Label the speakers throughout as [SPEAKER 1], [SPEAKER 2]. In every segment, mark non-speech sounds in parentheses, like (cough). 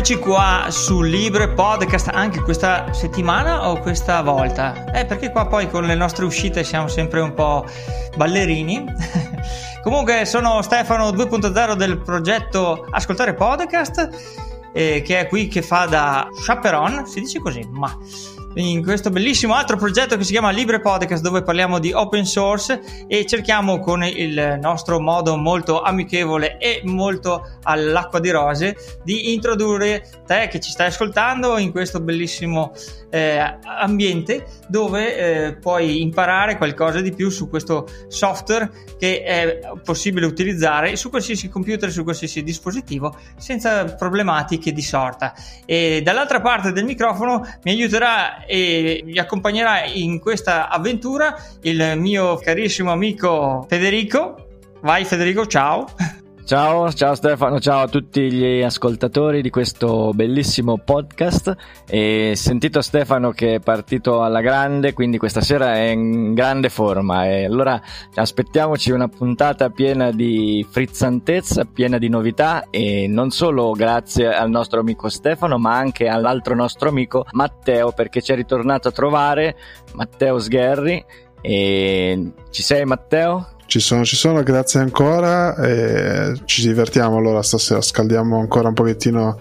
[SPEAKER 1] Eccoci qua su Libre Podcast anche questa settimana o questa volta? Eh, perché qua poi con le nostre uscite siamo sempre un po' ballerini. (laughs) Comunque sono Stefano 2.0 del progetto Ascoltare Podcast, eh, che è qui che fa da chaperon, si dice così, ma in questo bellissimo altro progetto che si chiama Libre Podcast dove parliamo di open source e cerchiamo con il nostro modo molto amichevole e molto all'acqua di rose di introdurre te che ci stai ascoltando in questo bellissimo eh, ambiente dove eh, puoi imparare qualcosa di più su questo software che è possibile utilizzare su qualsiasi computer, su qualsiasi dispositivo senza problematiche di sorta. E dall'altra parte del microfono mi aiuterà e mi accompagnerà in questa avventura il mio carissimo amico Federico. Vai Federico, ciao.
[SPEAKER 2] Ciao, ciao Stefano, ciao a tutti gli ascoltatori di questo bellissimo podcast. E sentito Stefano che è partito alla grande, quindi questa sera è in grande forma. E allora aspettiamoci una puntata piena di frizzantezza, piena di novità e non solo grazie al nostro amico Stefano, ma anche all'altro nostro amico Matteo, perché ci è ritornato a trovare Matteo Sgherri. E ci sei Matteo?
[SPEAKER 3] Ci sono, ci sono, grazie ancora. E ci divertiamo allora stasera. Scaldiamo ancora un pochettino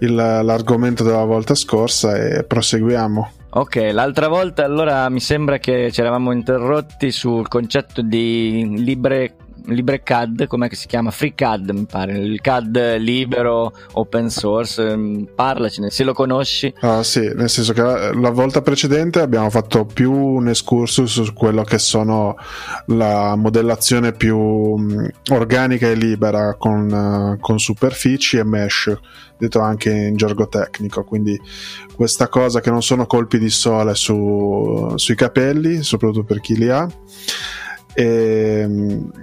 [SPEAKER 3] il, l'argomento della volta scorsa e proseguiamo.
[SPEAKER 2] Ok, l'altra volta allora mi sembra che ci eravamo interrotti sul concetto di libre LibreCAD, com'è che si chiama? FreeCAD mi pare, il CAD libero, open source, ehm, parlacene, se lo conosci.
[SPEAKER 3] Ah sì, nel senso che la, la volta precedente abbiamo fatto più un excursus su quello che sono la modellazione più um, organica e libera con, uh, con superfici e mesh, detto anche in gergo tecnico, quindi questa cosa che non sono colpi di sole su, sui capelli, soprattutto per chi li ha e,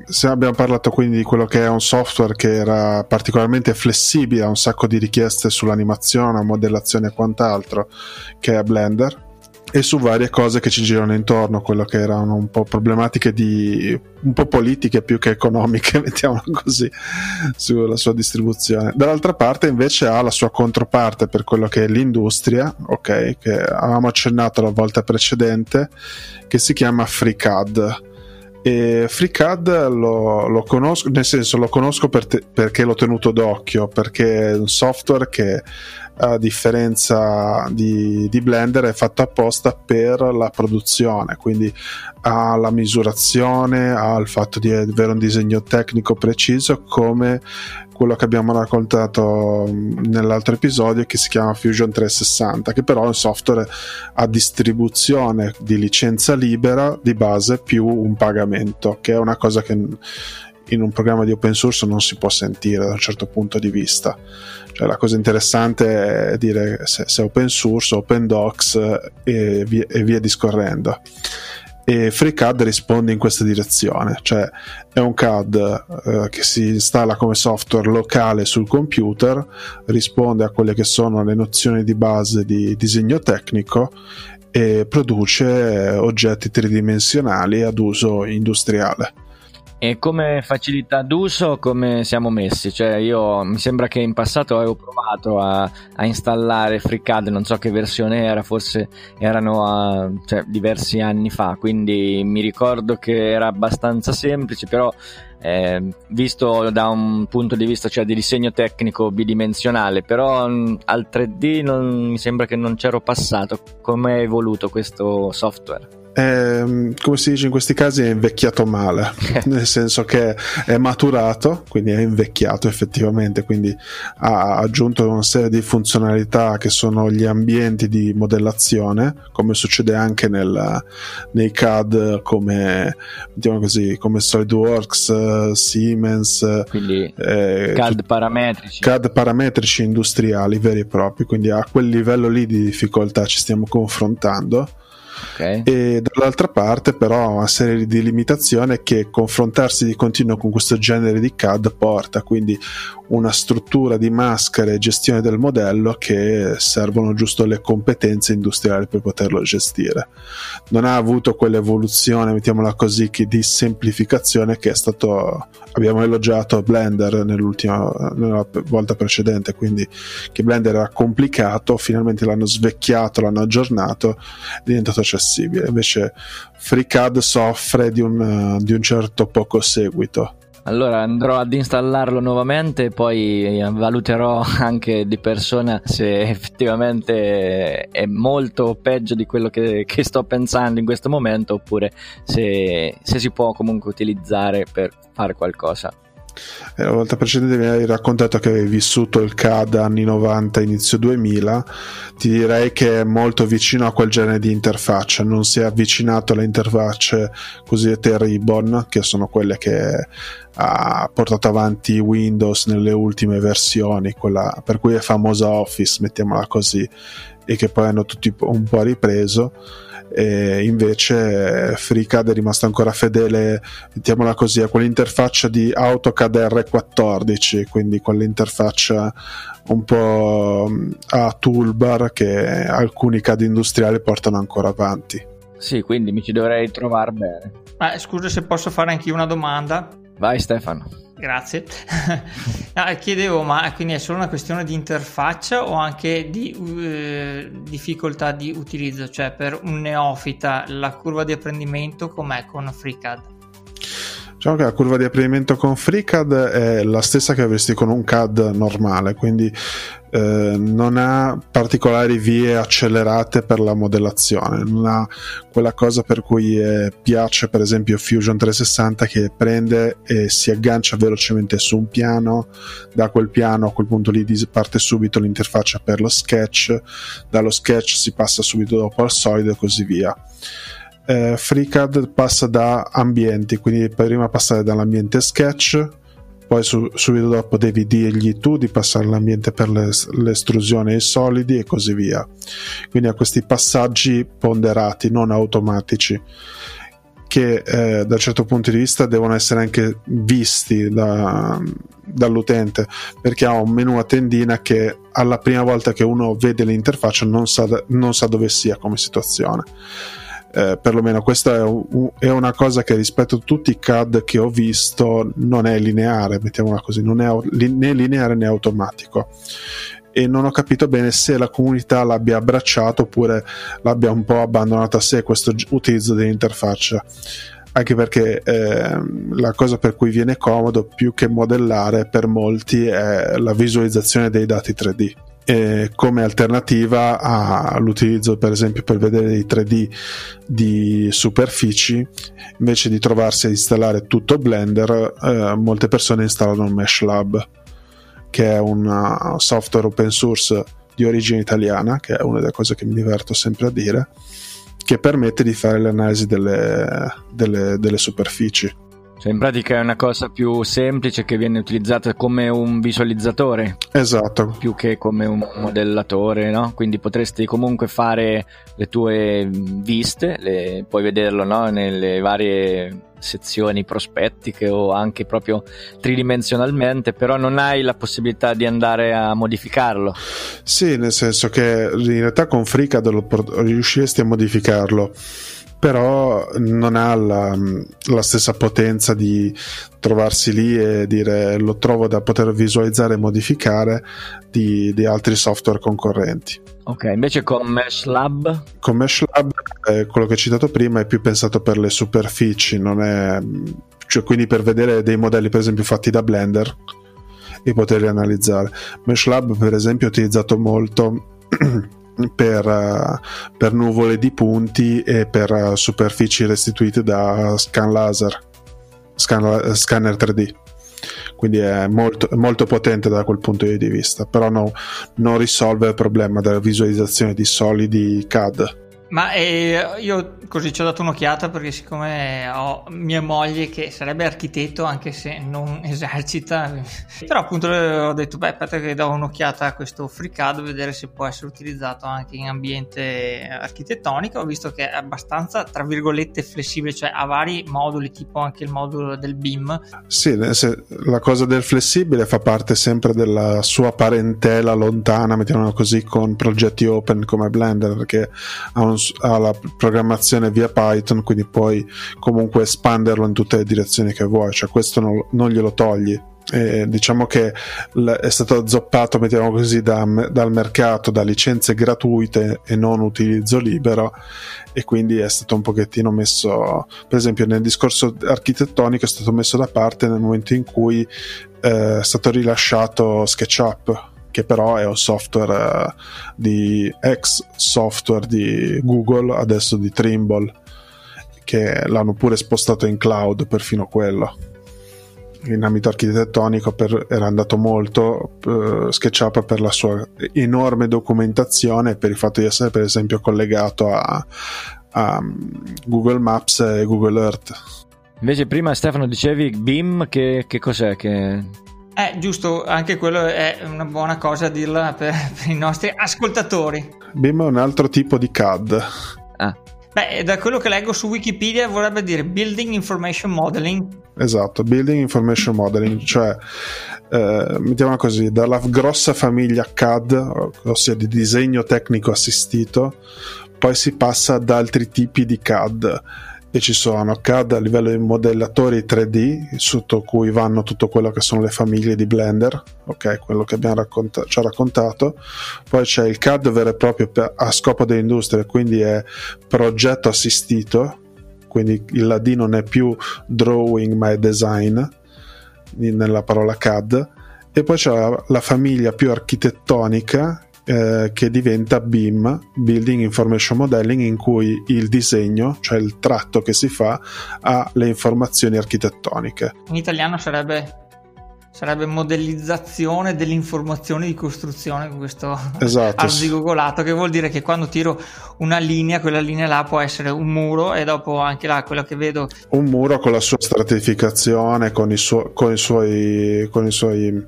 [SPEAKER 3] se abbiamo parlato quindi di quello che è un software che era particolarmente flessibile, ha un sacco di richieste sull'animazione, modellazione e quant'altro, che è Blender, e su varie cose che ci girano intorno, quello che erano un po' problematiche di un po' politiche più che economiche, (laughs) mettiamola così, sulla sua distribuzione. Dall'altra parte invece ha la sua controparte per quello che è l'industria, ok, che avevamo accennato la volta precedente, che si chiama FreeCAD e FreeCAD lo, lo, conosco, nel senso lo conosco per te, perché l'ho tenuto d'occhio, perché è un software che a differenza di, di, Blender è fatto apposta per la produzione, quindi ha la misurazione, ha il fatto di avere un disegno tecnico preciso come quello che abbiamo raccontato nell'altro episodio che si chiama Fusion 360 che però è un software a distribuzione di licenza libera di base più un pagamento che è una cosa che in un programma di open source non si può sentire da un certo punto di vista. Cioè, la cosa interessante è dire se, se open source, open docs e via, e via discorrendo e FreeCAD risponde in questa direzione, cioè è un CAD eh, che si installa come software locale sul computer, risponde a quelle che sono le nozioni di base di disegno tecnico e produce oggetti tridimensionali ad uso industriale.
[SPEAKER 2] E come facilità d'uso come siamo messi? Cioè io mi sembra che in passato avevo provato a, a installare FreeCAD, non so che versione era, forse erano a, cioè, diversi anni fa, quindi mi ricordo che era abbastanza semplice, però eh, visto da un punto di vista cioè, di disegno tecnico bidimensionale, però mh, al 3D non, mi sembra che non c'ero passato. Come è evoluto questo software?
[SPEAKER 3] È, come si dice in questi casi, è invecchiato male, (laughs) nel senso che è maturato, quindi è invecchiato effettivamente, quindi ha aggiunto una serie di funzionalità che sono gli ambienti di modellazione, come succede anche nel, nei CAD come, diciamo così, come SolidWorks, Siemens,
[SPEAKER 2] quindi eh, CAD parametrici.
[SPEAKER 3] CAD parametrici industriali veri e propri, quindi a quel livello lì di difficoltà ci stiamo confrontando Okay. E dall'altra parte però una serie di limitazioni che confrontarsi di continuo con questo genere di CAD porta, quindi una struttura di maschere e gestione del modello che servono giusto le competenze industriali per poterlo gestire. Non ha avuto quell'evoluzione, mettiamola così, di semplificazione che è stato abbiamo elogiato Blender nell'ultima nella volta precedente, quindi che Blender era complicato, finalmente l'hanno svecchiato, l'hanno aggiornato, è diventato accessibile. Invece FreeCAD soffre di un, di un certo poco seguito
[SPEAKER 2] allora andrò ad installarlo nuovamente poi valuterò (laughs) anche di persona se effettivamente è molto peggio di quello che, che sto pensando in questo momento oppure se, se si può comunque utilizzare per fare qualcosa.
[SPEAKER 3] Eh, la volta precedente mi hai raccontato che avevi vissuto il CAD anni 90, inizio 2000. Ti direi che è molto vicino a quel genere di interfaccia. Non si è avvicinato alle interfacce cosiddette ribbon, che sono quelle che ha portato avanti Windows nelle ultime versioni, quella per cui è famosa Office, mettiamola così, e che poi hanno tutti un po' ripreso e invece FreeCAD è rimasto ancora fedele, mettiamola così, a quell'interfaccia di AutoCAD R14, quindi quell'interfaccia un po' mm, a toolbar che alcuni CAD industriali portano ancora avanti.
[SPEAKER 2] Sì, quindi mi ci dovrei trovare bene.
[SPEAKER 1] Eh, scusa se posso fare anche io una domanda.
[SPEAKER 2] Vai Stefano.
[SPEAKER 1] Grazie. (laughs) no, chiedevo, ma quindi è solo una questione di interfaccia o anche di uh, difficoltà di utilizzo? Cioè, per un neofita, la curva di apprendimento com'è con FreeCAD?
[SPEAKER 3] Diciamo che la curva di apprendimento con FreeCAD è la stessa che avresti con un CAD normale, quindi eh, non ha particolari vie accelerate per la modellazione, non ha quella cosa per cui eh, piace per esempio Fusion 360 che prende e si aggancia velocemente su un piano, da quel piano a quel punto lì parte subito l'interfaccia per lo sketch, dallo sketch si passa subito dopo al solido e così via. Eh, FreeCAD passa da ambienti, quindi prima passare dall'ambiente sketch, poi su, subito dopo devi dirgli tu di passare all'ambiente per l'estrusione ai solidi e così via. Quindi ha questi passaggi ponderati, non automatici che eh, da un certo punto di vista devono essere anche visti da, dall'utente perché ha un menu a tendina che alla prima volta che uno vede l'interfaccia non sa, non sa dove sia come situazione eh, perlomeno questa è, un, è, una cosa che rispetto a tutti i CAD che ho visto non è lineare, mettiamola così, non è né lineare né automatico. E non ho capito bene se la comunità l'abbia abbracciato oppure l'abbia un po' abbandonato a sé questo utilizzo dell'interfaccia. Anche perché eh, la cosa per cui viene comodo più che modellare per molti è la visualizzazione dei dati 3D eh, come alternativa all'utilizzo per esempio per vedere i 3D di superfici invece di trovarsi a installare tutto Blender eh, molte persone installano MeshLab che è un uh, software open source di origine italiana che è una delle cose che mi diverto sempre a dire che permette di fare l'analisi delle, delle, delle superfici
[SPEAKER 2] cioè in pratica è una cosa più semplice che viene utilizzata come un visualizzatore.
[SPEAKER 3] Esatto.
[SPEAKER 2] Più che come un modellatore, no? Quindi potresti comunque fare le tue viste, le, puoi vederlo no? nelle varie sezioni prospettiche o anche proprio tridimensionalmente, però non hai la possibilità di andare a modificarlo.
[SPEAKER 3] Sì, nel senso che in realtà con FreeCAD riusciresti a modificarlo però non ha la, la, stessa potenza di trovarsi lì e dire lo trovo da poter visualizzare e modificare di, di altri software concorrenti.
[SPEAKER 2] Ok, invece con Mesh Lab?
[SPEAKER 3] Con Mesh Lab, eh, quello che ho citato prima, è più pensato per le superfici, non è, cioè quindi per vedere dei modelli per esempio fatti da Blender e poterli analizzare. Mesh Lab per esempio è utilizzato molto (clears throat) per, uh, per, nuvole di punti e per uh, superfici restituite da scan laser, scan, scanner 3D. Quindi è molto, molto, potente da quel punto di vista, però no, non risolve il problema della visualizzazione di solidi CAD.
[SPEAKER 1] Ma eh, io così ci ho dato un'occhiata perché siccome ho mia moglie che sarebbe architetto anche se non (laughs) esercita, però appunto ho detto beh aspetta che do un'occhiata a questo FreeCAD vedere se può essere utilizzato anche in ambiente architettonico, ho visto che è abbastanza tra virgolette flessibile, cioè ha vari moduli tipo anche il modulo del BIM.
[SPEAKER 3] Sì, la cosa del flessibile fa parte sempre della sua parentela lontana, mettiamola così, con progetti open come Blender perché ha un alla programmazione via Python, quindi puoi comunque espanderlo in tutte le direzioni che vuoi, cioè questo non, non glielo togli. E diciamo che è stato azzoppato, mettiamo così, da, dal mercato da licenze gratuite e non utilizzo libero e quindi è stato un pochettino messo, per esempio nel discorso architettonico è stato messo da parte nel momento in cui eh, è stato rilasciato SketchUp che però è un software uh, di ex software di Google, adesso di Trimble, che l'hanno pure spostato in cloud, perfino quello. In ambito architettonico per, era andato molto uh, SketchUp per la sua enorme documentazione per il fatto di essere per esempio collegato a, a um, Google Maps e Google Earth.
[SPEAKER 2] Invece prima Stefano dicevi BIM, che, che cos'è? Che
[SPEAKER 1] eh, giusto, anche quello è una buona cosa a dirla per, per i nostri ascoltatori.
[SPEAKER 3] BIM è un altro tipo di CAD.
[SPEAKER 1] Ah. Beh, da quello che leggo su Wikipedia vorrebbe dire Building Information Modeling.
[SPEAKER 3] Esatto, Building Information Modeling, cioè eh, mettiamola così, dalla grossa famiglia CAD, ossia di disegno tecnico assistito, poi si passa ad altri tipi di CAD e ci sono CAD a livello di modellatori 3D sotto cui vanno tutto quello che sono le famiglie di Blender ok quello che abbiamo racconta- ci ha raccontato. Poi c'è il CAD vero e proprio per, a scopo dell'industria quindi è progetto assistito quindi il ladino non è più drawing ma è design nella parola CAD e poi c'è la, la famiglia più architettonica eh, che diventa BIM, Building Information Modeling, in cui il disegno, cioè il tratto che si fa, ha le informazioni architettoniche.
[SPEAKER 1] In italiano sarebbe sarebbe modellizzazione dell'informazione di costruzione con questo esatto. arzigogolato che vuol dire che quando tiro una linea quella linea là può essere un muro e dopo anche là quello che vedo
[SPEAKER 3] un muro con la sua stratificazione con i, su- con i, suoi, con i suoi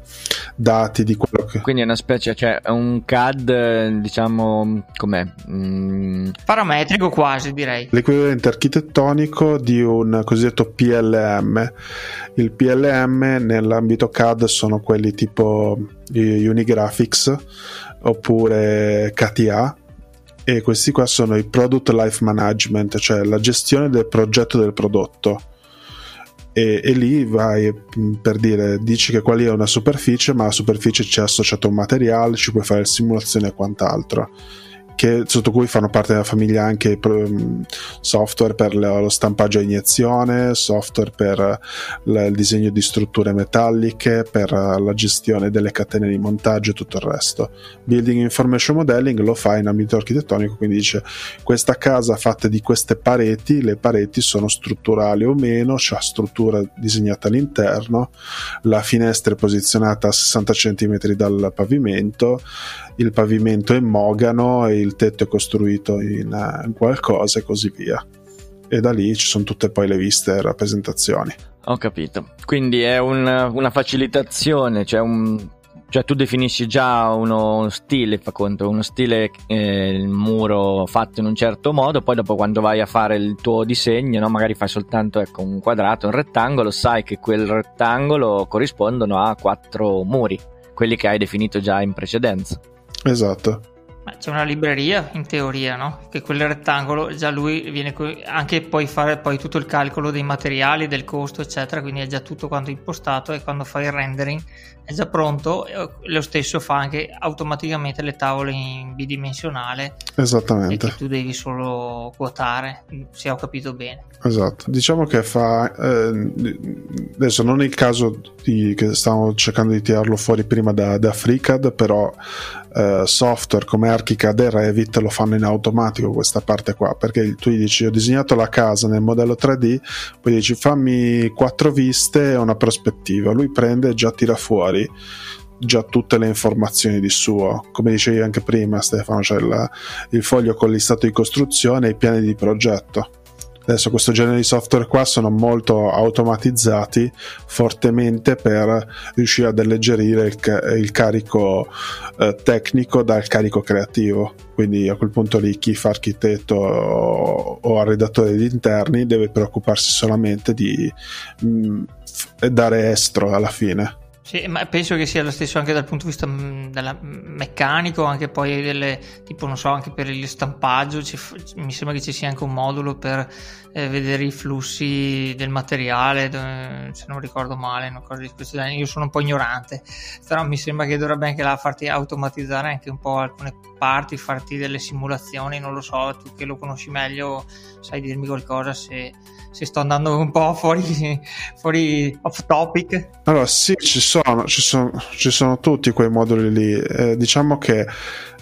[SPEAKER 3] dati di quello che
[SPEAKER 2] quindi è una specie cioè un CAD diciamo com'è
[SPEAKER 1] mm. parametrico quasi direi
[SPEAKER 3] l'equivalente architettonico di un cosiddetto PLM il PLM nell'ambito CAD sono quelli tipo Unigraphics oppure KTA e questi qua sono i Product Life Management, cioè la gestione del progetto del prodotto. E, e, lì vai per dire dici che qual è una superficie ma alla superficie c'è associato un materiale ci puoi fare simulazione e quant'altro che, sotto cui fanno parte della famiglia anche mm, software per lo stampaggio a iniezione, software per il disegno di strutture metalliche, per la gestione delle catene di montaggio e tutto il resto. Building Information Modeling lo fa in ambito architettonico, quindi dice questa casa fatta di queste pareti, le pareti sono strutturali o meno, c'è struttura disegnata all'interno, la finestra è posizionata a 60 cm dal pavimento, il pavimento è mogano e il tetto è costruito in, eh, in qualcosa e così via. E da lì ci sono tutte poi le viste e rappresentazioni.
[SPEAKER 2] Ho capito. Quindi è un, una facilitazione, cioè un, cioè tu definisci già uno stile, fa conto, uno stile eh, il muro fatto in un certo modo, poi dopo quando vai a fare il tuo disegno, no, magari fai soltanto ecco, un quadrato, un rettangolo, sai che quel rettangolo corrispondono a quattro muri, quelli che hai definito già in precedenza.
[SPEAKER 3] Esatto.
[SPEAKER 1] C'è una libreria in teoria, no? Che quel rettangolo già lui viene anche poi fare poi tutto il calcolo dei materiali, del costo, eccetera, quindi è già tutto quanto impostato e quando fai il rendering è già pronto. Lo stesso fa anche automaticamente le tavole in bidimensionale.
[SPEAKER 3] Esattamente.
[SPEAKER 1] che tu devi solo quotare, se ho capito bene.
[SPEAKER 3] Esatto. Diciamo che fa eh, adesso non è il caso di, che stavamo cercando di tirarlo fuori prima da, da FreeCAD, però eh, software come ArchiCAD e Revit lo fanno in automatico questa parte qua perché tu gli dici ho disegnato la casa nel modello 3D poi dici fammi quattro viste e una prospettiva lui prende e già tira fuori già tutte le informazioni di suo. Come dicevi anche prima, Stefano, c'è il, il foglio con l'istato di costruzione e i piani di progetto. Adesso questo genere di software qua sono molto automatizzati fortemente per riuscire ad alleggerire il, il carico eh, tecnico dal carico creativo. Quindi a quel punto lì chi fa architetto o, o arredatore di interni deve preoccuparsi solamente di mh, mm, dare estro alla fine.
[SPEAKER 1] Sì, ma penso che sia lo stesso anche dal punto di vista mm, della, meccanico, anche poi delle, tipo, non so, anche per il stampaggio, ci, mi sembra che ci sia anche un modulo per eh, vedere i flussi del materiale, se non ricordo male, una cosa di questo genere. Io sono un po' ignorante, però mi sembra che dovrebbe anche là farti automatizzare anche un po' alcune parti, farti delle simulazioni, non lo so, tu che lo conosci meglio sai dirmi qualcosa se se sto andando un po' fuori, fuori off topic.
[SPEAKER 3] Allora, sì, ci sono, ci sono, ci sono tutti quei moduli lì. Eh, diciamo che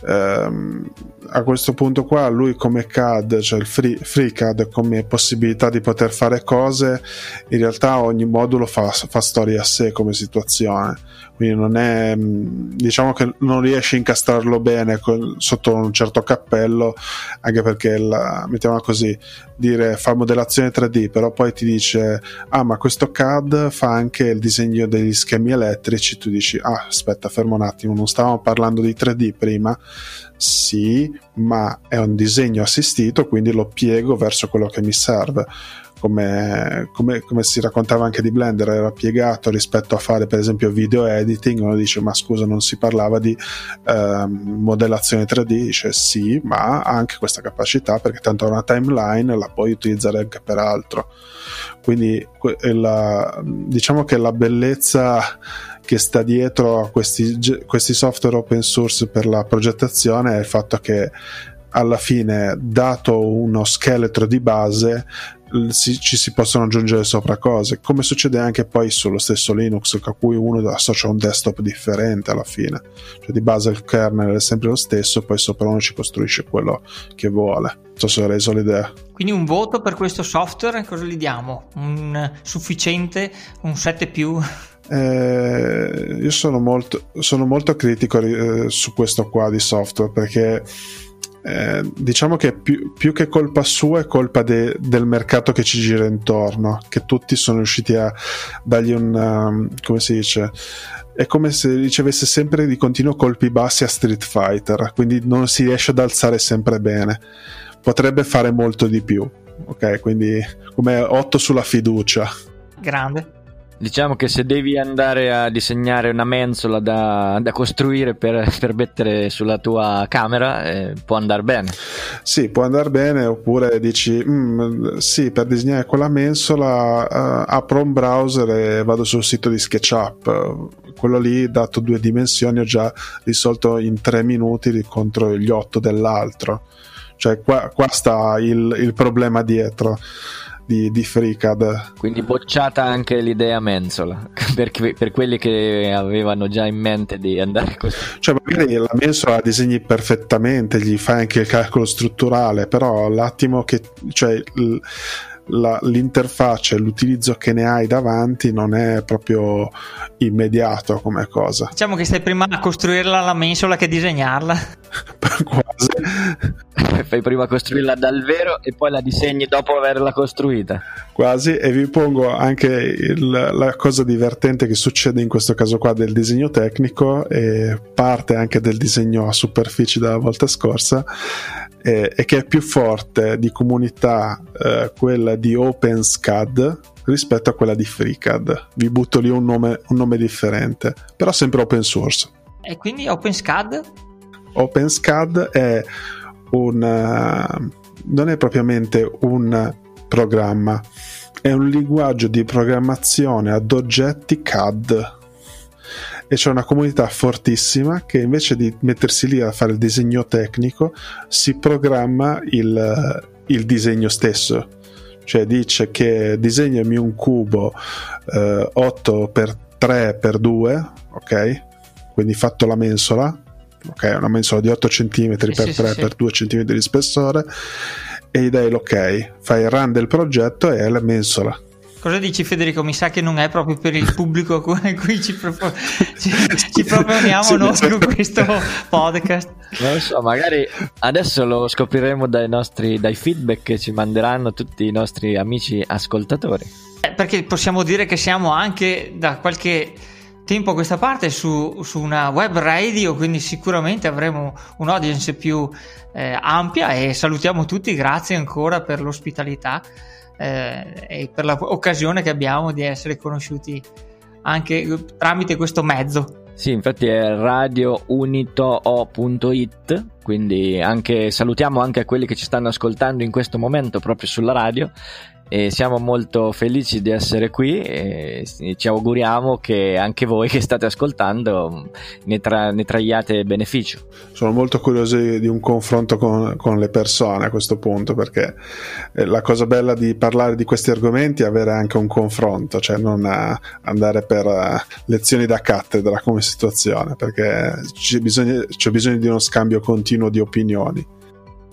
[SPEAKER 3] ehm, a questo punto qua lui come CAD, cioè il free, free, CAD come possibilità di poter fare cose, in realtà ogni modulo fa, fa storia a sé come situazione. Quindi non è diciamo che non riesci a incastrarlo bene con, sotto un certo cappello anche perché la, mettiamola così dire fa modellazione 3D però poi ti dice ah ma questo CAD fa anche il disegno degli schemi elettrici. Tu dici ah aspetta fermo un attimo non stavamo parlando di 3D prima sì ma è un disegno assistito quindi lo piego verso quello che mi serve come, come, come, si raccontava anche di Blender, era piegato rispetto a fare per esempio video editing. Uno dice: Ma scusa, non si parlava di eh, modellazione 3D? Dice sì, ma ha anche questa capacità perché tanto una timeline la puoi utilizzare anche per altro. Quindi la, diciamo che la bellezza che sta dietro a questi, questi software open source per la progettazione è il fatto che alla fine, dato uno scheletro di base, si, ci si possono aggiungere sopra cose, come succede anche poi sullo stesso Linux, a cui uno associa un desktop differente alla fine. Cioè di base il kernel è sempre lo stesso, poi sopra uno ci costruisce quello che vuole. Non so se ho reso l'idea.
[SPEAKER 1] Quindi un voto per questo software, cosa gli diamo? Un sufficiente? Un 7 più?
[SPEAKER 3] Eh, io sono molto, sono molto critico eh, su questo qua di software perché eh, diciamo che più, più, che colpa sua è colpa de, del mercato che ci gira intorno, che tutti sono riusciti a dargli un, um, come si dice, è come se ricevesse sempre di continuo colpi bassi a Street Fighter, quindi non si riesce ad alzare sempre bene. Potrebbe fare molto di più, ok? Quindi come 8 sulla fiducia.
[SPEAKER 1] Grande.
[SPEAKER 2] Diciamo che se devi andare a disegnare una mensola da, da costruire per, (laughs) per, mettere sulla tua camera, eh, può andare bene.
[SPEAKER 3] Sì, può andare bene, oppure dici, mm, sì, per disegnare quella mensola uh, apro un browser e vado sul sito di SketchUp. Quello lì, dato due dimensioni, ho già risolto in tre minuti contro gli otto dell'altro. Cioè, qua, qua sta il, il problema dietro di, di FreeCAD.
[SPEAKER 2] Quindi bocciata anche l'idea mensola (laughs) per, per, quelli che avevano già in mente di andare così.
[SPEAKER 3] Cioè, magari la mensola la disegni perfettamente, gli fai anche il calcolo strutturale, però l'attimo che. Cioè, l- la, l'interfaccia e l'utilizzo che ne hai davanti non è proprio immediato come cosa.
[SPEAKER 1] Diciamo che stai prima a costruirla la mensola che disegnarla. (laughs)
[SPEAKER 2] Quasi. Fai prima costruirla dal vero e poi la disegni dopo averla costruita.
[SPEAKER 3] Quasi, e vi pongo anche il, la cosa divertente che succede in questo caso qua del disegno tecnico e parte anche del disegno a superficie della volta scorsa eh, e che è più forte di comunità eh, quella di OpenSCAD rispetto a quella di FreeCAD. Vi butto lì un nome, un nome differente, però sempre open source.
[SPEAKER 1] E quindi OpenSCAD?
[SPEAKER 3] OpenSCAD è un uh, non è propriamente un programma, è un linguaggio di programmazione ad oggetti CAD e c'è una comunità fortissima che invece di mettersi lì a fare il disegno tecnico si programma il, il disegno stesso. Cioè dice che disegnami un cubo eh, 8 x 3 x 2 ok? Quindi fatto la mensola ok? Una mensola di 8 cm x 3 x 2 cm di spessore e gli dai l'ok. Fai il run del progetto e è la mensola
[SPEAKER 1] Cosa dici Federico? Mi sa che non è proprio per il pubblico con cui ci, propor- ci, ci proponiamo noi con questo podcast.
[SPEAKER 2] Non lo so, magari adesso lo scopriremo dai, nostri, dai feedback che ci manderanno tutti i nostri amici ascoltatori.
[SPEAKER 1] Eh, perché possiamo dire che siamo anche da qualche tempo a questa parte su, su una web radio, quindi sicuramente avremo un'audience più eh, ampia e salutiamo tutti, grazie ancora per l'ospitalità eh, e per l'occasione che abbiamo di essere conosciuti anche tramite questo mezzo.
[SPEAKER 2] Sì, infatti è radiounito.it, quindi anche, salutiamo anche quelli che ci stanno ascoltando in questo momento proprio sulla radio e siamo molto felici di essere qui e ci auguriamo che anche voi che state ascoltando ne, tra, ne traiate beneficio.
[SPEAKER 3] Sono molto curioso di un confronto con, con, le persone a questo punto perché eh, la cosa bella di parlare di questi argomenti è avere anche un confronto, cioè non andare per uh, lezioni da cattedra come situazione perché c'è bisogno, c'è bisogno di uno scambio continuo di opinioni.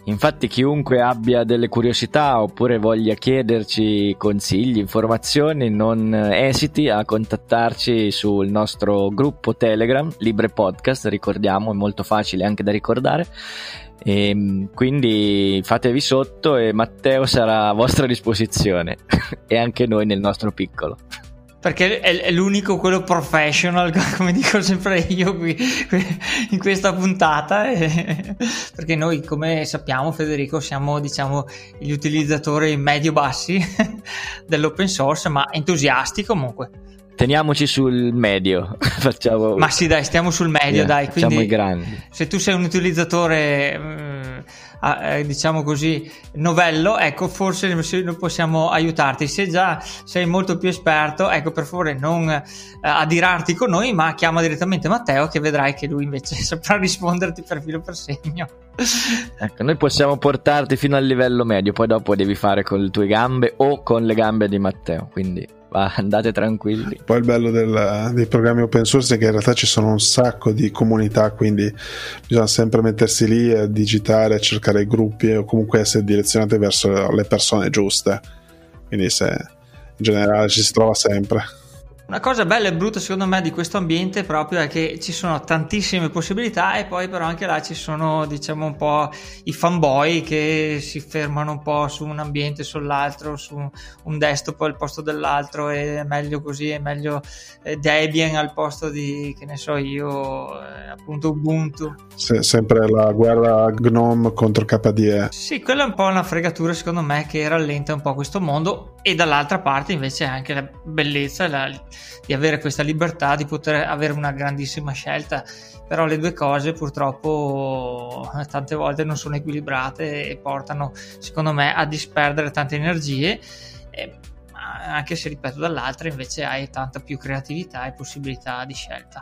[SPEAKER 2] Infatti chiunque abbia delle curiosità oppure voglia chiederci consigli, informazioni, non esiti a contattarci sul nostro gruppo Telegram, Libre Podcast, ricordiamo, è molto facile anche da ricordare. E ehm, quindi fatevi sotto e Matteo sarà a vostra disposizione (laughs) e anche noi nel nostro piccolo
[SPEAKER 1] perché è, l'unico quello professional, (laughs) come dico sempre io qui, in questa puntata, (laughs) perché noi come sappiamo Federico siamo diciamo gli utilizzatori medio-bassi (laughs) dell'open source, ma entusiasti comunque.
[SPEAKER 2] Teniamoci sul medio, facciamo...
[SPEAKER 1] Ma sì dai, stiamo sul medio yeah, dai,
[SPEAKER 2] quindi i grandi.
[SPEAKER 1] se tu sei un utilizzatore... Mh, eh, diciamo così, novello, ecco, forse possiamo aiutarti. Se già sei molto più esperto, ecco, per favore non eh, adirarti con noi, ma chiama direttamente Matteo che vedrai che lui invece (laughs) saprà risponderti per filo per segno.
[SPEAKER 2] Ecco, noi possiamo portarti fino al livello medio, poi dopo devi fare con le tue gambe o con le gambe di Matteo, quindi andate tranquilli.
[SPEAKER 3] Poi il bello del, dei programmi open source è che in realtà ci sono un sacco di comunità, quindi bisogna sempre mettersi lì a digitare, a cercare gruppi o comunque essere direzionati verso le persone giuste. Quindi se in generale ci si trova sempre.
[SPEAKER 1] Una cosa bella e brutta secondo me di questo ambiente proprio è che ci sono tantissime possibilità e poi però anche là ci sono diciamo un po' i fanboy che si fermano un po' su un ambiente sull'altro, su un desktop al posto dell'altro e è meglio così, è meglio eh, Debian al posto di che ne so io eh, appunto Ubuntu.
[SPEAKER 3] Se, sempre la guerra GNOME contro KDE.
[SPEAKER 1] Sì, quella è un po' una fregatura secondo me che rallenta un po' questo mondo e dall'altra parte invece anche la bellezza la di avere questa libertà, di poter avere una grandissima scelta, però le due cose purtroppo tante volte non sono equilibrate e portano secondo me a disperdere tante energie. E, anche se ripeto dall'altra invece hai tanta più creatività e possibilità di scelta.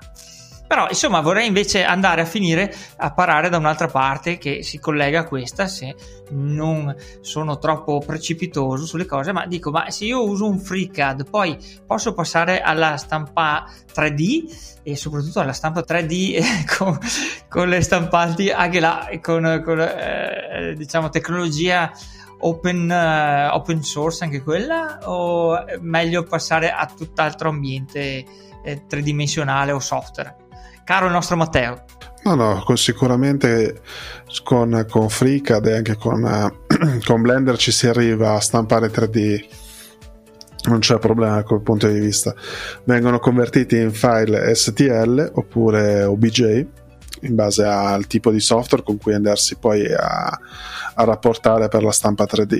[SPEAKER 1] Però insomma vorrei invece andare a finire a parare da un'altra parte che si collega a questa se non sono troppo precipitoso sulle cose, ma dico ma se io uso un FreeCAD poi posso passare alla stampa 3D e soprattutto alla stampa 3D (laughs) con, con le stampanti anche là con, con eh, diciamo tecnologia Open, uh, open, source anche quella o è meglio passare a tutt'altro ambiente eh, tridimensionale o software? Caro il nostro Matteo.
[SPEAKER 3] No, no, sicuramente con, con FreeCAD e anche con, (clears throat) con Blender ci si arriva a stampare 3D non c'è problema da quel punto di vista. Vengono convertiti in file STL oppure OBJ in base al tipo di software con cui andarsi poi a, a rapportare per la stampa 3D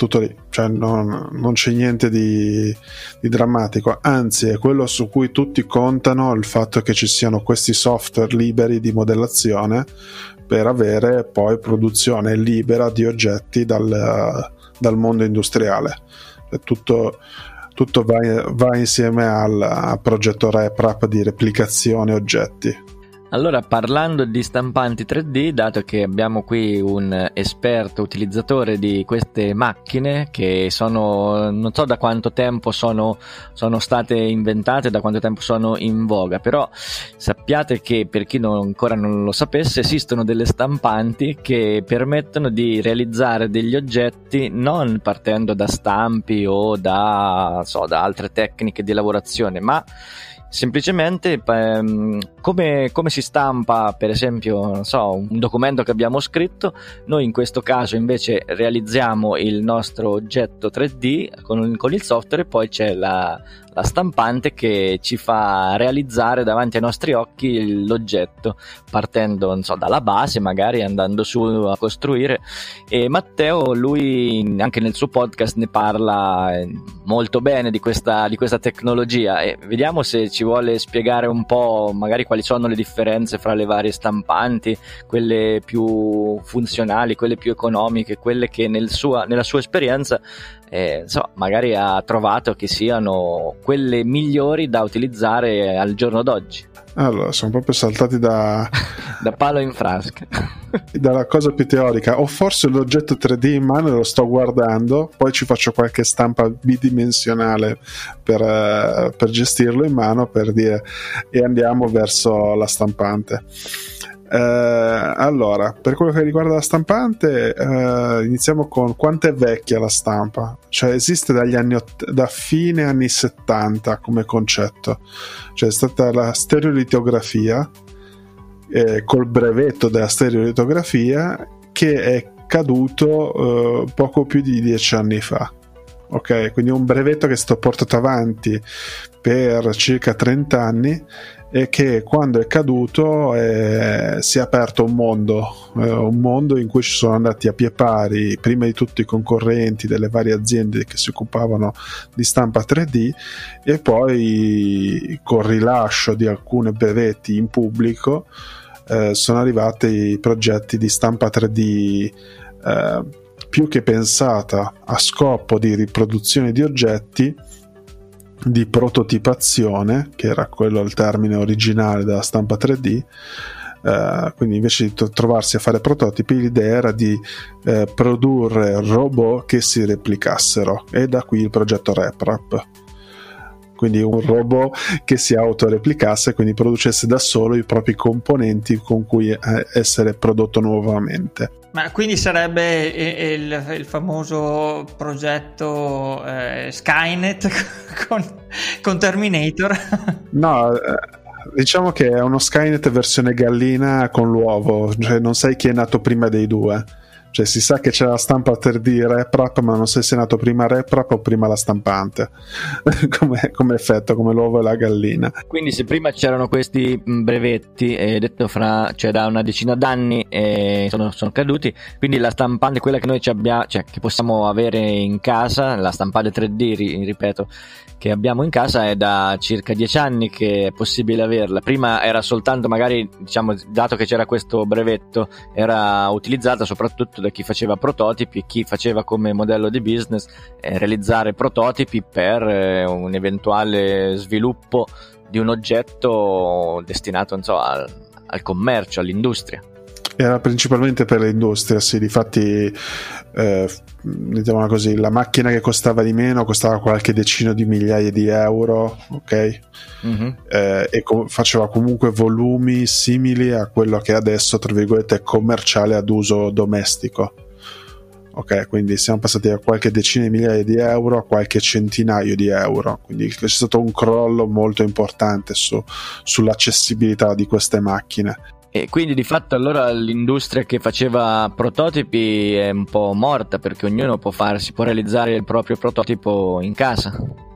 [SPEAKER 3] tutto lì, cioè non, non c'è niente di, di, drammatico, anzi è quello su cui tutti contano il fatto che ci siano questi software liberi di modellazione per avere poi produzione libera di oggetti dal, dal mondo industriale. Tutto, tutto va, va, insieme al progetto RepRap di replicazione oggetti.
[SPEAKER 2] Allora, parlando di stampanti 3D, dato che abbiamo qui un esperto utilizzatore di queste macchine che sono, non so da quanto tempo sono, sono state inventate, da quanto tempo sono in voga, però sappiate che per chi non, ancora non lo sapesse, esistono delle stampanti che permettono di realizzare degli oggetti non partendo da stampi o da, so, da altre tecniche di lavorazione, ma semplicemente ehm, come, come, si stampa per esempio so, un documento che abbiamo scritto noi in questo caso invece realizziamo il nostro oggetto 3D con, con il software e poi c'è la, la stampante che ci fa realizzare davanti ai nostri occhi l'oggetto, partendo so, dalla base, magari andando su a costruire. E Matteo, lui anche nel suo podcast ne parla eh, molto bene di questa, di questa tecnologia e vediamo se ci vuole spiegare un po' magari quali sono le differenze fra le varie stampanti, quelle più funzionali, quelle più economiche, quelle che nel sua, nella sua esperienza eh, so, magari ha trovato che siano quelle migliori da utilizzare al giorno d'oggi.
[SPEAKER 3] Allora, sono proprio saltati da... (laughs)
[SPEAKER 2] da palo in frasca. (laughs)
[SPEAKER 3] dalla cosa più teorica. O forse l'oggetto 3D in mano lo sto guardando, poi ci faccio qualche stampa bidimensionale per, uh, per gestirlo in mano per dire e andiamo verso la stampante. Eh, allora, per quello che riguarda la stampante, eh, iniziamo con quanto è vecchia la stampa. Cioè, esiste dagli anni ott- da fine anni 70 come concetto. Cioè, è stata la stereolitografia eh, col brevetto della stereolitografia che è caduto eh, poco più di dieci anni fa. Ok, quindi un brevetto che è stato portato avanti per circa 30 anni e che quando è caduto eh, si è aperto un mondo, eh, un mondo in cui ci sono andati a pie pari prima di tutto i concorrenti delle varie aziende che si occupavano di stampa 3D e poi con rilascio di alcuni brevetti in pubblico eh, sono arrivati i progetti di stampa 3D eh, più che pensata a scopo di riproduzione di oggetti di prototipazione, che era quello il termine originale della stampa 3D. Uh, quindi invece di trovarsi a fare prototipi l'idea era di uh, produrre robot che si replicassero e da qui il progetto RepRap quindi un robot che si autoreplicasse quindi producesse da solo i propri componenti con cui eh, essere prodotto nuovamente
[SPEAKER 1] ma quindi sarebbe il, il famoso progetto eh, Skynet (laughs) con, con Terminator?
[SPEAKER 3] No, eh, diciamo che è uno Skynet versione gallina con l'uovo, cioè non sai chi è nato prima dei due. Cioè si sa che c'è la stampa 3D RepRap, ma non sai se è nato prima RepRap o prima la stampante, (laughs) come, come, effetto, come l'uovo e la gallina.
[SPEAKER 2] Quindi se prima c'erano questi mm, brevetti, eh, detto fra, cioè da una decina d'anni, eh, sono, sono, caduti, quindi la stampante, quella che noi abbiamo, cioè che possiamo avere in casa, la stampante 3D, ripeto, che abbiamo in casa è da circa dieci anni che è possibile averla. Prima era soltanto magari, diciamo, dato che c'era questo brevetto, era utilizzata soprattutto da chi faceva prototipi, chi faceva come modello di business eh, realizzare prototipi per eh, un eventuale sviluppo di un oggetto destinato so, al, al commercio, all'industria
[SPEAKER 3] era principalmente per l'industria, sì, difatti eh, diciamo così, la macchina che costava di meno costava qualche decina di migliaia di euro, ok? Mm-hmm. Eh, e co- faceva comunque volumi simili a quello che adesso, tra virgolette, è commerciale ad uso domestico. Ok, quindi siamo passati da qualche decina di migliaia di euro a qualche centinaio di euro, quindi c'è stato un crollo molto importante su, sull'accessibilità di queste macchine.
[SPEAKER 2] E quindi di fatto allora l'industria che faceva prototipi è un po' morta perché ognuno può farsi, può realizzare il proprio prototipo in casa.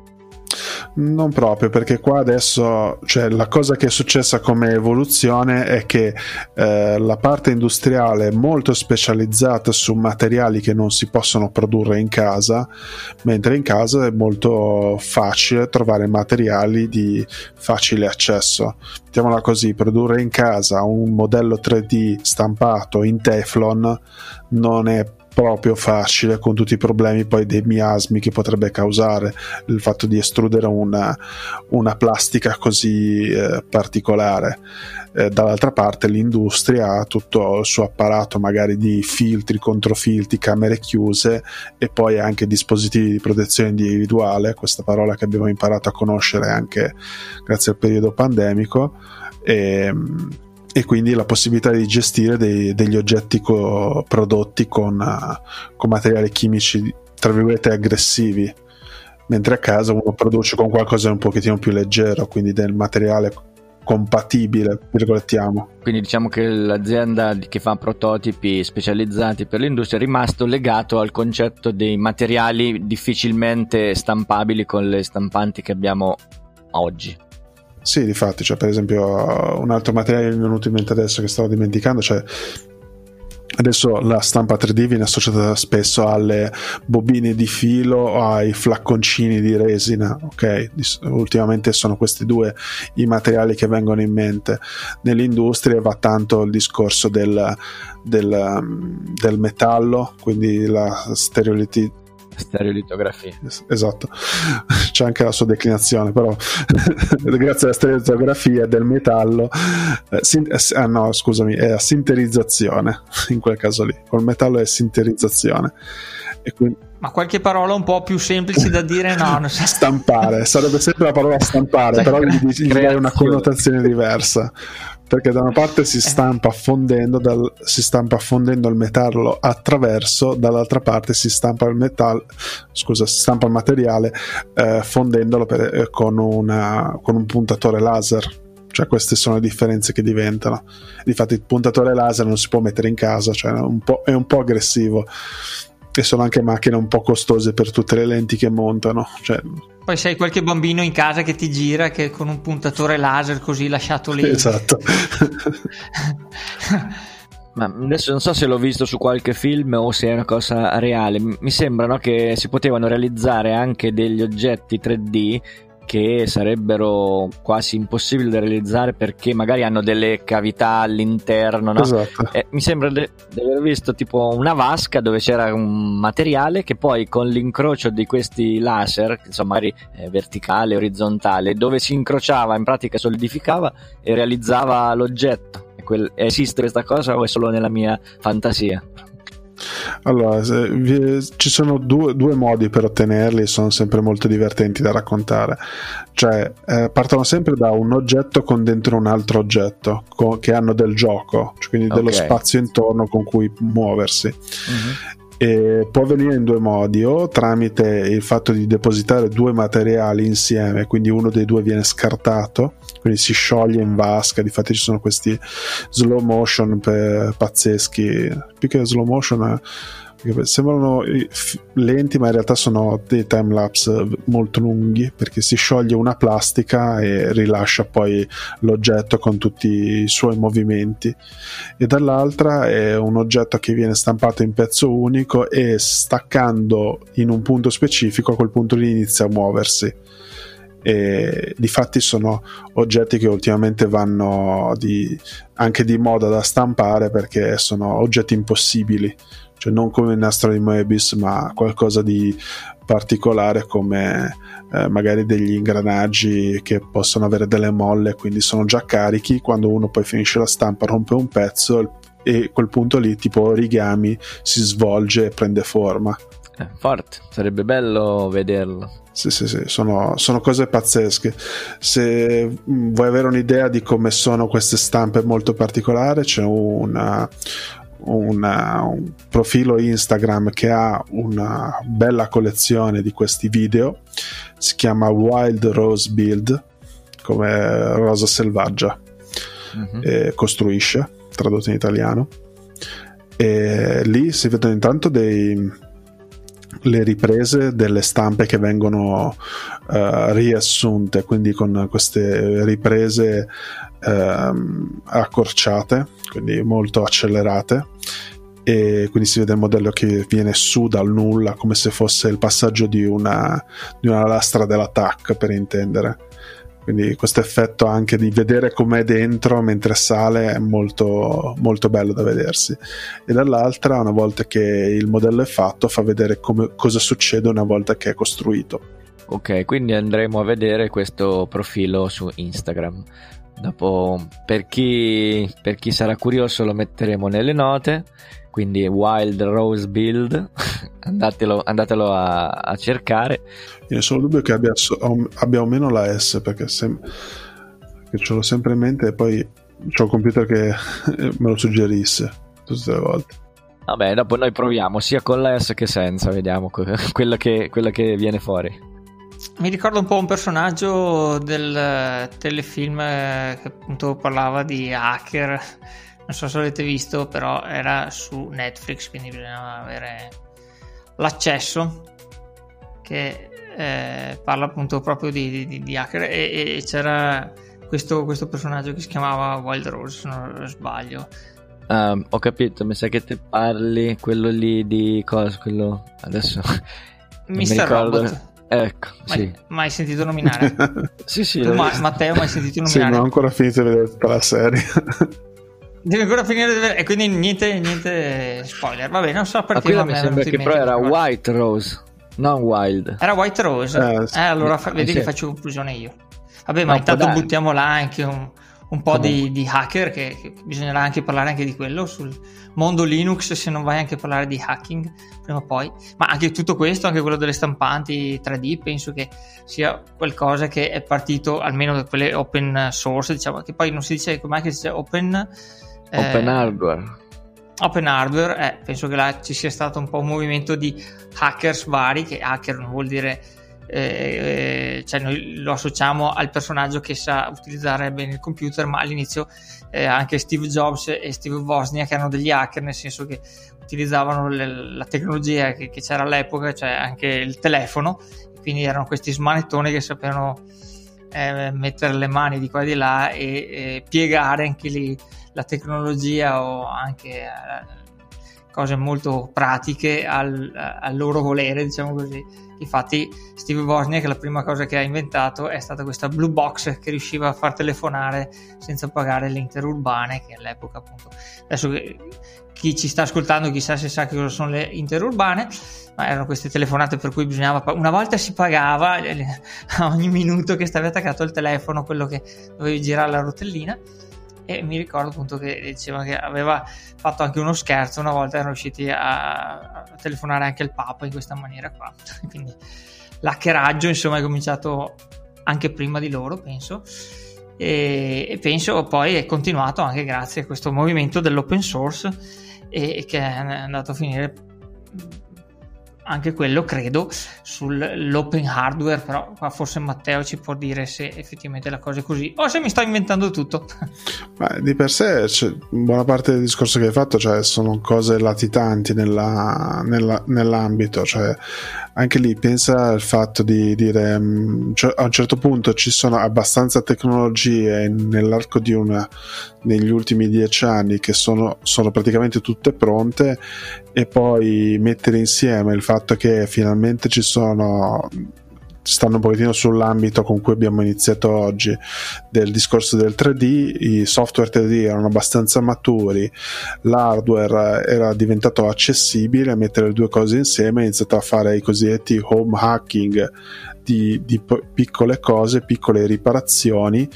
[SPEAKER 3] Non proprio, perché qua adesso cioè, la cosa che è successa come evoluzione è che eh, la parte industriale molto specializzata su materiali che non si possono produrre in casa, mentre in casa è molto facile trovare materiali di facile accesso. Mettiamola così, produrre in casa un modello 3D stampato in Teflon non è proprio facile con tutti i problemi poi dei miasmi che potrebbe causare il fatto di estrudere una, una plastica così eh, particolare. Eh, dall'altra parte l'industria ha tutto il suo apparato magari di filtri, controfiltri, camere chiuse e poi anche dispositivi di protezione individuale, questa parola che abbiamo imparato a conoscere anche grazie al periodo pandemico. E, e quindi la possibilità di gestire dei, degli oggetti co- prodotti con, uh, con, materiali chimici tra virgolette aggressivi. Mentre a casa uno produce con qualcosa un pochettino più leggero quindi del materiale compatibile virgolettiamo
[SPEAKER 2] quindi diciamo che l'azienda che fa prototipi specializzati per l'industria è rimasto legato al concetto dei materiali difficilmente stampabili con le stampanti che abbiamo oggi
[SPEAKER 3] sì, difatti, cioè, per esempio, un altro materiale che mi è venuto in mente adesso che stavo dimenticando, cioè Adesso la stampa 3D viene associata spesso alle bobine di filo o ai flacconcini di resina, ok? Ultimamente sono questi due i materiali che vengono in mente. Nell'industria va tanto il discorso del, del, del metallo, quindi la stereoliti-
[SPEAKER 2] Stereolitografia.
[SPEAKER 3] Esatto, (laughs) c'è anche la sua declinazione, però (laughs) grazie alla stereolitografia del metallo, eh, sin- eh, ah, no, scusami, è a sinterizzazione (laughs) in quel caso lì. Col metallo è sinterizzazione.
[SPEAKER 1] Quindi... Ma qualche parola un po' più semplice da dire? No, non
[SPEAKER 3] so. stampare, sarebbe sempre la parola stampare, però gli, gli dai una connotazione diversa perché da una parte si eh. stampa fondendo, dal, si stampa fondendo il metallo attraverso, dall'altra parte si stampa il metallo, scusa, si stampa il materiale eh, fondendolo per, eh, con, una, con un puntatore laser. Cioè, queste sono le differenze che diventano. Difatti, il puntatore laser non si può mettere in casa, cioè è un po', è un po aggressivo. E sono anche macchine un po' costose per tutte le lenti che montano. Cioè,
[SPEAKER 1] poi sei qualche bambino in casa che ti gira che con un puntatore laser così lasciato lì.
[SPEAKER 3] Esatto. (laughs)
[SPEAKER 2] Ma adesso non so se l'ho visto su qualche film o se è una cosa reale. Mi sembra no, che si potevano realizzare anche degli oggetti 3D che sarebbero quasi impossibili da realizzare perché magari hanno delle cavità all'interno. No?
[SPEAKER 3] Esatto.
[SPEAKER 2] Eh, mi sembra di aver visto tipo una vasca dove c'era un materiale che poi con l'incrocio di questi laser, insomma, magari eh, verticale, orizzontale, dove si incrociava, in pratica solidificava e realizzava l'oggetto. Quel, esiste questa cosa o è solo nella mia fantasia?
[SPEAKER 3] Allora, ci sono due, due, modi per ottenerli, sono sempre molto divertenti da raccontare. Cioè, eh, partono sempre da un oggetto con dentro un altro oggetto co- che hanno del gioco, cioè quindi okay. dello spazio intorno con cui muoversi. Mm-hmm. E può avvenire in due modi, o tramite il fatto di depositare due materiali insieme, quindi uno dei due viene scartato, quindi si scioglie in vasca. Difatti, ci sono questi slow motion pazzeschi, più che slow motion. Eh, sembrano lenti ma in realtà sono dei timelapse molto lunghi perché si scioglie una plastica e rilascia poi l'oggetto con tutti i suoi movimenti. E dall'altra è un oggetto che viene stampato in pezzo unico e staccando in un punto specifico a quel punto lì inizia a muoversi. E di sono oggetti che ultimamente vanno di, anche di moda da stampare perché sono oggetti impossibili cioè non come il nastro di Moebius ma qualcosa di particolare come eh, magari degli ingranaggi che possono avere delle molle quindi sono già carichi quando uno poi finisce la stampa rompe un pezzo e quel punto lì tipo origami si svolge e prende forma
[SPEAKER 2] eh, forte, sarebbe bello vederlo.
[SPEAKER 3] Sì, sì, sì, sono, sono, cose pazzesche. Se mm, vuoi avere un'idea di come sono queste stampe molto particolari, c'è una, una, un profilo Instagram che ha una bella collezione di questi video, si chiama Wild Rose Build, come rosa selvaggia, e costruisce, tradotto in italiano. E lì si vedono intanto dei, le riprese delle stampe che vengono uh, riassunte, quindi con queste riprese uh, accorciate, quindi molto accelerate. E quindi si vede il modello che viene su dal nulla come se fosse il passaggio di una, di una lastra della TAC per intendere. Quindi questo effetto anche di vedere com'è dentro mentre sale è molto, molto bello da vedersi. E dall'altra una volta che il modello è fatto fa vedere come, cosa succede una volta che è costruito.
[SPEAKER 2] Ok quindi andremo a vedere questo profilo su Instagram dopo per chi, per chi sarà curioso lo metteremo nelle note. Quindi Wild Rose Build (laughs) andatelo, andatelo a, a, cercare.
[SPEAKER 3] Io ho solo dubbio che abbia, abbia o meno la S perché, sem- ce l'ho sempre in mente e poi c'ho il computer che (laughs) me lo suggerisse tutte le volte.
[SPEAKER 2] Vabbè dopo noi proviamo sia con la S che senza vediamo (laughs) quello che, quello che viene fuori
[SPEAKER 1] mi ricorda un po' un personaggio del telefilm che appunto parlava di hacker non so se l'avete visto, però era su Netflix, quindi bisognava avere l'accesso che eh, parla appunto proprio di, di, di hacker e, e c'era questo, questo, personaggio che si chiamava Wild Rose, se non sbaglio.
[SPEAKER 2] Um, ho capito, mi sa che te parli quello lì di cosa? Quello adesso
[SPEAKER 1] Mr. Robot.
[SPEAKER 2] Ecco,
[SPEAKER 1] mai,
[SPEAKER 2] sì.
[SPEAKER 1] mai sentito nominare? (laughs)
[SPEAKER 2] sì, sì.
[SPEAKER 1] Tu, ma, Matteo, mai sentito nominare?
[SPEAKER 3] Sì, non ho ancora finito di vedere tutta la serie. (laughs)
[SPEAKER 1] Deve ancora finire di vedere. E quindi niente, niente spoiler. Va bene, non so perché.
[SPEAKER 2] Ma mi sembra che però era White Rose, non Wild.
[SPEAKER 1] Era White Rose. Eh, eh allora fa- vedi sì. che faccio confusione io. Vabbè, ma no, intanto buttiamo là anche un, un po' di, di, hacker, che, che, bisognerà anche parlare anche di quello sul mondo Linux, se non vai anche a parlare di hacking prima o poi. Ma anche tutto questo, anche quello delle stampanti 3D, penso che sia qualcosa che è partito almeno da quelle open source, diciamo, che poi non si dice com'è che si dice open
[SPEAKER 2] Open eh, hardware.
[SPEAKER 1] Open hardware, eh, penso che là ci sia stato un po' un movimento di hackers vari, che hacker non vuol dire, eh, cioè noi lo associamo al personaggio che sa utilizzare bene il computer, ma all'inizio eh, anche Steve Jobs e Steve Wozniak erano degli hacker, nel senso che utilizzavano le, la tecnologia che, che, c'era all'epoca, cioè anche il telefono, quindi erano questi smanettoni che sapevano eh, mettere le mani di qua e di là e, e piegare anche lì la tecnologia o anche eh, cose molto pratiche al, al, loro volere, diciamo così. Infatti, Steve Wozniak la prima cosa che ha inventato è stata questa blue box che riusciva a far telefonare senza pagare le interurbane, che all'epoca appunto. Adesso chi ci sta ascoltando chissà se sa che cosa sono le interurbane, ma erano queste telefonate per cui bisognava. Una volta si pagava (laughs) a ogni minuto che stavi attaccato al telefono quello che dovevi girare la rotellina e mi ricordo appunto che diceva che aveva fatto anche uno scherzo una volta erano riusciti a, a telefonare anche al Papa in questa maniera qua. (laughs) Quindi l'hackeraggio insomma è cominciato anche prima di loro penso. E, e penso poi è continuato anche grazie a questo movimento dell'open source e, e che è andato a finire anche quello credo sull'open hardware però qua forse Matteo ci può dire se effettivamente la cosa è così o se mi sto inventando tutto. (laughs)
[SPEAKER 3] Ma di per sé cioè, buona parte del discorso che hai fatto cioè, sono cose latitanti nella, nella, nell'ambito cioè, anche lì pensa al fatto di dire mm, cioè, a un certo punto ci sono abbastanza tecnologie nell'arco di una negli ultimi dieci anni che sono, sono praticamente tutte pronte e poi mettere insieme il fatto che finalmente ci sono stanno un pochettino sull'ambito con cui abbiamo iniziato oggi del discorso del 3D, i software 3D erano abbastanza maturi, l'hardware era diventato accessibile, mettere le due cose insieme è iniziato a fare i cosiddetti home hacking di, di piccole cose, piccole riparazioni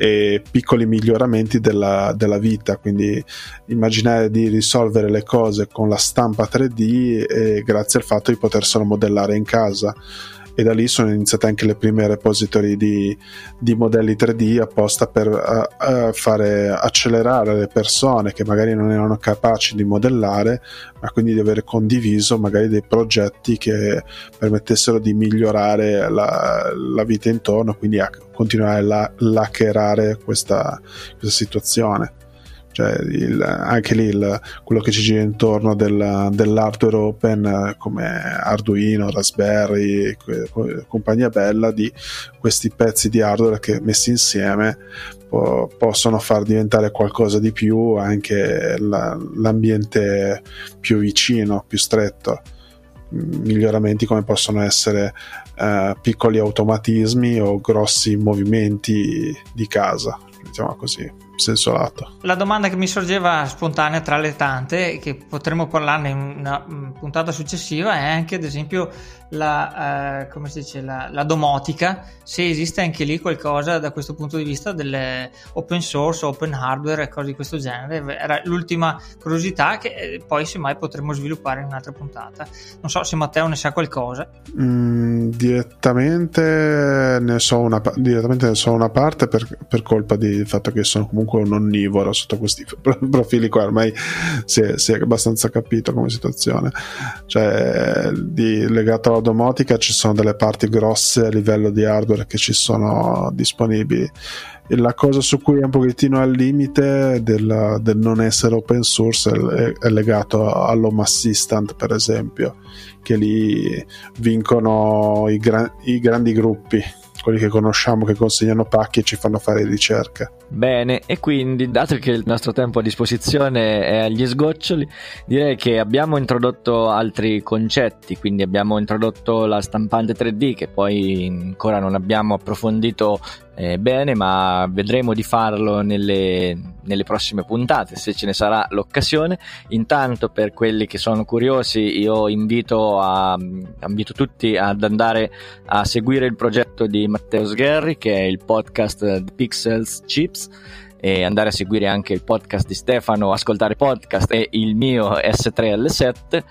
[SPEAKER 3] e piccoli miglioramenti della, della, vita, quindi immaginare di risolvere le cose con la stampa 3D e grazie al fatto di poterselo modellare in casa e da lì sono iniziate anche le prime repository di, di modelli 3D apposta per uh, uh, fare accelerare le persone che magari non erano capaci di modellare, ma quindi di avere condiviso magari dei progetti che permettessero di migliorare la, la vita intorno, quindi a continuare a laccherare questa, questa situazione cioè il, anche lì il, quello che ci gira intorno del, dell'hardware open come Arduino, Raspberry, compagnia bella di questi pezzi di hardware che messi insieme po- possono far diventare qualcosa di più anche la, l'ambiente più vicino, più stretto. Miglioramenti come possono essere eh, piccoli automatismi o grossi movimenti di casa, diciamo così senso lato.
[SPEAKER 1] La domanda che mi sorgeva spontanea tra le tante, che potremmo parlarne in una mm, puntata successiva, è anche ad esempio la, eh, come si dice, la, la, domotica, se esiste anche lì qualcosa da questo punto di vista delle open source, open hardware e cose di questo genere. Era l'ultima curiosità che eh, poi semmai potremmo sviluppare in un'altra puntata. Non so se Matteo ne sa qualcosa.
[SPEAKER 3] Mm, direttamente, ne so una, direttamente ne so una parte per, per colpa del fatto che sono comunque un onnivoro sotto questi (laughs) profili qua, ormai si è, si è abbastanza capito come situazione. Cioè, di, legato alla domotica ci sono delle parti grosse a livello di hardware che ci sono disponibili. E la cosa su cui è un pochettino al limite del, del non essere open source è, è legato all'Home Assistant, per esempio, che lì vincono i, gra- i grandi gruppi quelli che conosciamo che consegnano pacchi e ci fanno fare ricerche.
[SPEAKER 2] Bene, e quindi, dato che il nostro tempo a disposizione è agli sgoccioli, direi che abbiamo introdotto altri concetti, quindi abbiamo introdotto la stampante 3D che poi ancora non abbiamo approfondito eh, bene, ma vedremo di farlo nelle, nelle, prossime puntate se ce ne sarà l'occasione. Intanto, per quelli che sono curiosi, io invito, a, invito tutti ad andare a seguire il progetto di Matteo Sgherri, che è il podcast Pixels Chips e andare a seguire anche il podcast di Stefano, ascoltare podcast e il mio S3L7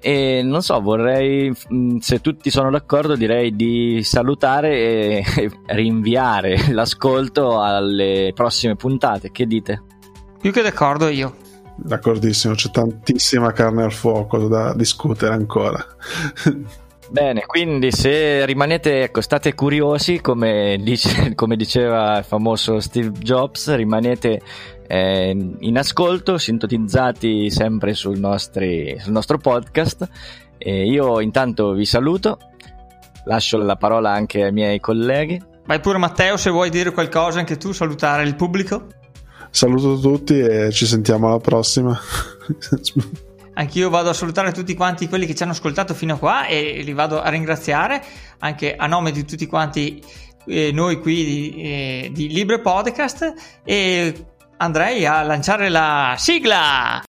[SPEAKER 2] e non so, vorrei, mm, se tutti sono d'accordo, direi di salutare (laughs) e rinviare l'ascolto alle prossime puntate. Che dite?
[SPEAKER 1] Più che d'accordo io.
[SPEAKER 3] D'accordissimo, c'è tantissima carne al fuoco da discutere ancora. (laughs)
[SPEAKER 2] Bene, quindi se rimanete, ecco, state curiosi, come, dice, (laughs) come diceva il famoso Steve Jobs, rimanete eh, in ascolto, sintonizzati sempre sul, nostri, sul nostro podcast. Eh, io intanto vi saluto, lascio la parola anche ai miei colleghi.
[SPEAKER 1] Vai pure Matteo se vuoi dire qualcosa anche tu, salutare il pubblico.
[SPEAKER 3] Saluto tutti e ci sentiamo alla prossima. (laughs)
[SPEAKER 1] Anch'io vado a salutare tutti quanti quelli che ci hanno ascoltato fino a qua e li vado a ringraziare anche a nome di tutti quanti eh, noi qui di, eh, di Libre Podcast e andrei a lanciare la sigla.